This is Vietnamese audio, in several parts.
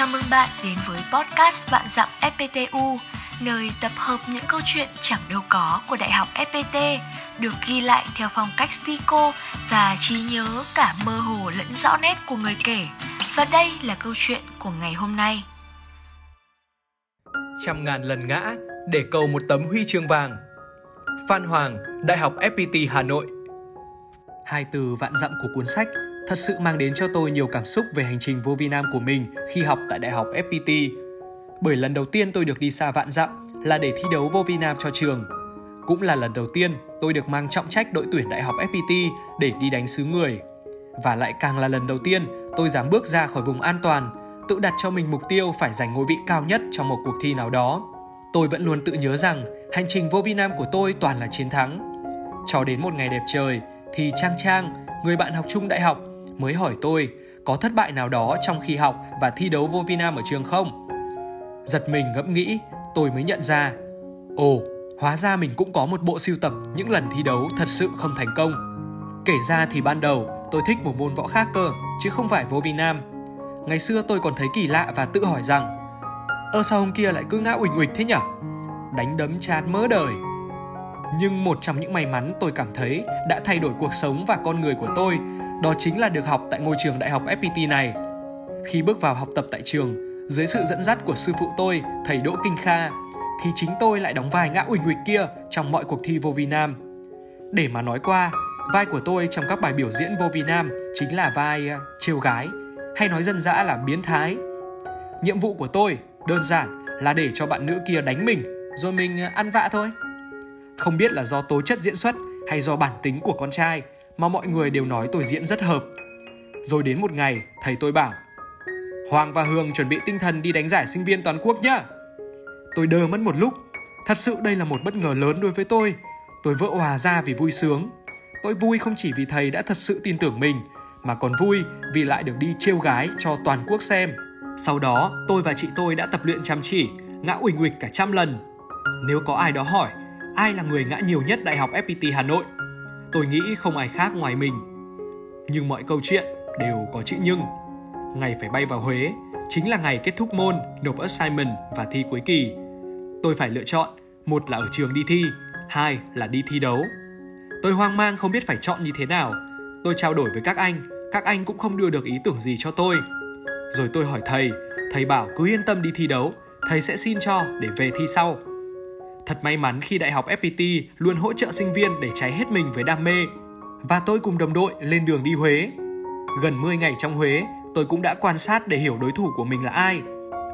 Chào mừng bạn đến với podcast Vạn Dặm FPTU, nơi tập hợp những câu chuyện chẳng đâu có của Đại học FPT, được ghi lại theo phong cách stico và trí nhớ cả mơ hồ lẫn rõ nét của người kể. Và đây là câu chuyện của ngày hôm nay. Trăm ngàn lần ngã để cầu một tấm huy chương vàng. Phan Hoàng, Đại học FPT Hà Nội Hai từ vạn dặm của cuốn sách thật sự mang đến cho tôi nhiều cảm xúc về hành trình vô vi nam của mình khi học tại Đại học FPT. Bởi lần đầu tiên tôi được đi xa vạn dặm là để thi đấu vô vi nam cho trường. Cũng là lần đầu tiên tôi được mang trọng trách đội tuyển Đại học FPT để đi đánh xứ người. Và lại càng là lần đầu tiên tôi dám bước ra khỏi vùng an toàn, tự đặt cho mình mục tiêu phải giành ngôi vị cao nhất trong một cuộc thi nào đó. Tôi vẫn luôn tự nhớ rằng hành trình vô vi nam của tôi toàn là chiến thắng. Cho đến một ngày đẹp trời thì Trang Trang, người bạn học chung đại học, mới hỏi tôi có thất bại nào đó trong khi học và thi đấu vô vi nam ở trường không? Giật mình ngẫm nghĩ, tôi mới nhận ra, ồ, hóa ra mình cũng có một bộ siêu tập những lần thi đấu thật sự không thành công. Kể ra thì ban đầu tôi thích một môn võ khác cơ, chứ không phải vô vi nam. Ngày xưa tôi còn thấy kỳ lạ và tự hỏi rằng, ơ sao hôm kia lại cứ ngã uỳnh uịch thế nhở? Đánh đấm chán mớ đời. Nhưng một trong những may mắn tôi cảm thấy đã thay đổi cuộc sống và con người của tôi đó chính là được học tại ngôi trường đại học FPT này. Khi bước vào học tập tại trường, dưới sự dẫn dắt của sư phụ tôi, thầy Đỗ Kinh Kha, thì chính tôi lại đóng vai ngã uỳnh uịch kia trong mọi cuộc thi vô vi nam. Để mà nói qua, vai của tôi trong các bài biểu diễn vô vi nam chính là vai uh, trêu gái, hay nói dân dã là biến thái. Nhiệm vụ của tôi đơn giản là để cho bạn nữ kia đánh mình, rồi mình ờ, ăn vạ thôi. Không biết là do tố chất diễn xuất hay do bản tính của con trai mà mọi người đều nói tôi diễn rất hợp. Rồi đến một ngày, thầy tôi bảo Hoàng và Hương chuẩn bị tinh thần đi đánh giải sinh viên toàn quốc nhá. Tôi đơ mất một lúc. Thật sự đây là một bất ngờ lớn đối với tôi. Tôi vỡ hòa ra vì vui sướng. Tôi vui không chỉ vì thầy đã thật sự tin tưởng mình, mà còn vui vì lại được đi trêu gái cho toàn quốc xem. Sau đó, tôi và chị tôi đã tập luyện chăm chỉ, ngã uỳnh uịch cả trăm lần. Nếu có ai đó hỏi, ai là người ngã nhiều nhất Đại học FPT Hà Nội, tôi nghĩ không ai khác ngoài mình. Nhưng mọi câu chuyện đều có chữ nhưng. Ngày phải bay vào Huế chính là ngày kết thúc môn, nộp assignment và thi cuối kỳ. Tôi phải lựa chọn, một là ở trường đi thi, hai là đi thi đấu. Tôi hoang mang không biết phải chọn như thế nào. Tôi trao đổi với các anh, các anh cũng không đưa được ý tưởng gì cho tôi. Rồi tôi hỏi thầy, thầy bảo cứ yên tâm đi thi đấu, thầy sẽ xin cho để về thi sau. Thật may mắn khi Đại học FPT luôn hỗ trợ sinh viên để cháy hết mình với đam mê. Và tôi cùng đồng đội lên đường đi Huế. Gần 10 ngày trong Huế, tôi cũng đã quan sát để hiểu đối thủ của mình là ai.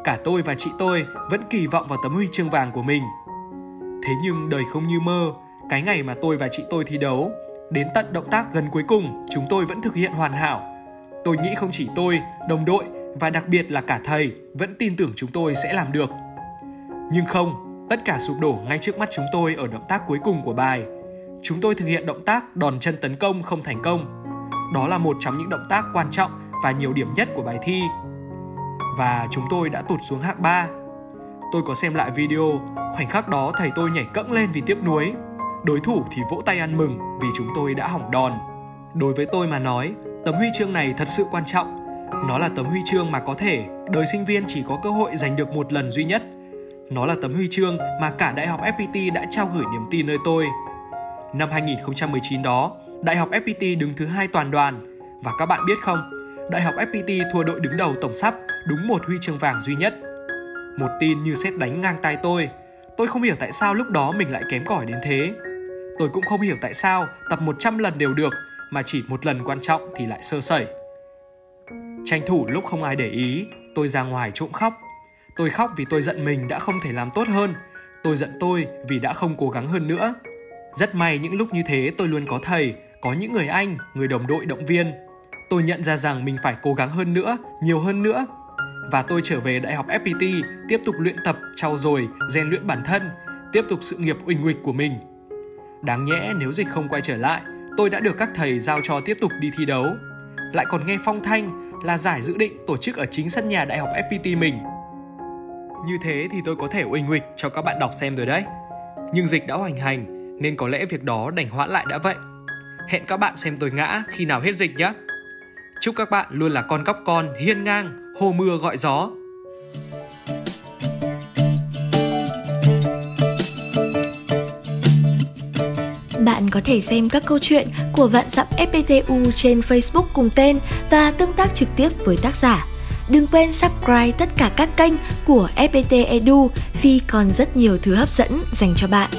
Cả tôi và chị tôi vẫn kỳ vọng vào tấm huy chương vàng của mình. Thế nhưng đời không như mơ, cái ngày mà tôi và chị tôi thi đấu, đến tận động tác gần cuối cùng, chúng tôi vẫn thực hiện hoàn hảo. Tôi nghĩ không chỉ tôi, đồng đội và đặc biệt là cả thầy vẫn tin tưởng chúng tôi sẽ làm được. Nhưng không, Tất cả sụp đổ ngay trước mắt chúng tôi ở động tác cuối cùng của bài. Chúng tôi thực hiện động tác đòn chân tấn công không thành công. Đó là một trong những động tác quan trọng và nhiều điểm nhất của bài thi. Và chúng tôi đã tụt xuống hạng 3. Tôi có xem lại video, khoảnh khắc đó thầy tôi nhảy cẫng lên vì tiếc nuối. Đối thủ thì vỗ tay ăn mừng vì chúng tôi đã hỏng đòn. Đối với tôi mà nói, tấm huy chương này thật sự quan trọng. Nó là tấm huy chương mà có thể đời sinh viên chỉ có cơ hội giành được một lần duy nhất – nó là tấm huy chương mà cả Đại học FPT đã trao gửi niềm tin nơi tôi. Năm 2019 đó, Đại học FPT đứng thứ hai toàn đoàn. Và các bạn biết không, Đại học FPT thua đội đứng đầu tổng sắp đúng một huy chương vàng duy nhất. Một tin như xét đánh ngang tai tôi. Tôi không hiểu tại sao lúc đó mình lại kém cỏi đến thế. Tôi cũng không hiểu tại sao tập 100 lần đều được mà chỉ một lần quan trọng thì lại sơ sẩy. Tranh thủ lúc không ai để ý, tôi ra ngoài trộm khóc Tôi khóc vì tôi giận mình đã không thể làm tốt hơn. Tôi giận tôi vì đã không cố gắng hơn nữa. Rất may những lúc như thế tôi luôn có thầy, có những người anh, người đồng đội động viên. Tôi nhận ra rằng mình phải cố gắng hơn nữa, nhiều hơn nữa. Và tôi trở về Đại học FPT, tiếp tục luyện tập, trau dồi, rèn luyện bản thân, tiếp tục sự nghiệp uỳnh uịch của mình. Đáng nhẽ nếu dịch không quay trở lại, tôi đã được các thầy giao cho tiếp tục đi thi đấu. Lại còn nghe phong thanh là giải dự định tổ chức ở chính sân nhà Đại học FPT mình. Như thế thì tôi có thể uỳnh uịch cho các bạn đọc xem rồi đấy. Nhưng dịch đã hoành hành nên có lẽ việc đó đành hoãn lại đã vậy. Hẹn các bạn xem tôi ngã khi nào hết dịch nhé. Chúc các bạn luôn là con cóc con hiên ngang, hô mưa gọi gió. Bạn có thể xem các câu chuyện của vạn dặm FPTU trên Facebook cùng tên và tương tác trực tiếp với tác giả Đừng quên subscribe tất cả các kênh của FPT Edu vì còn rất nhiều thứ hấp dẫn dành cho bạn.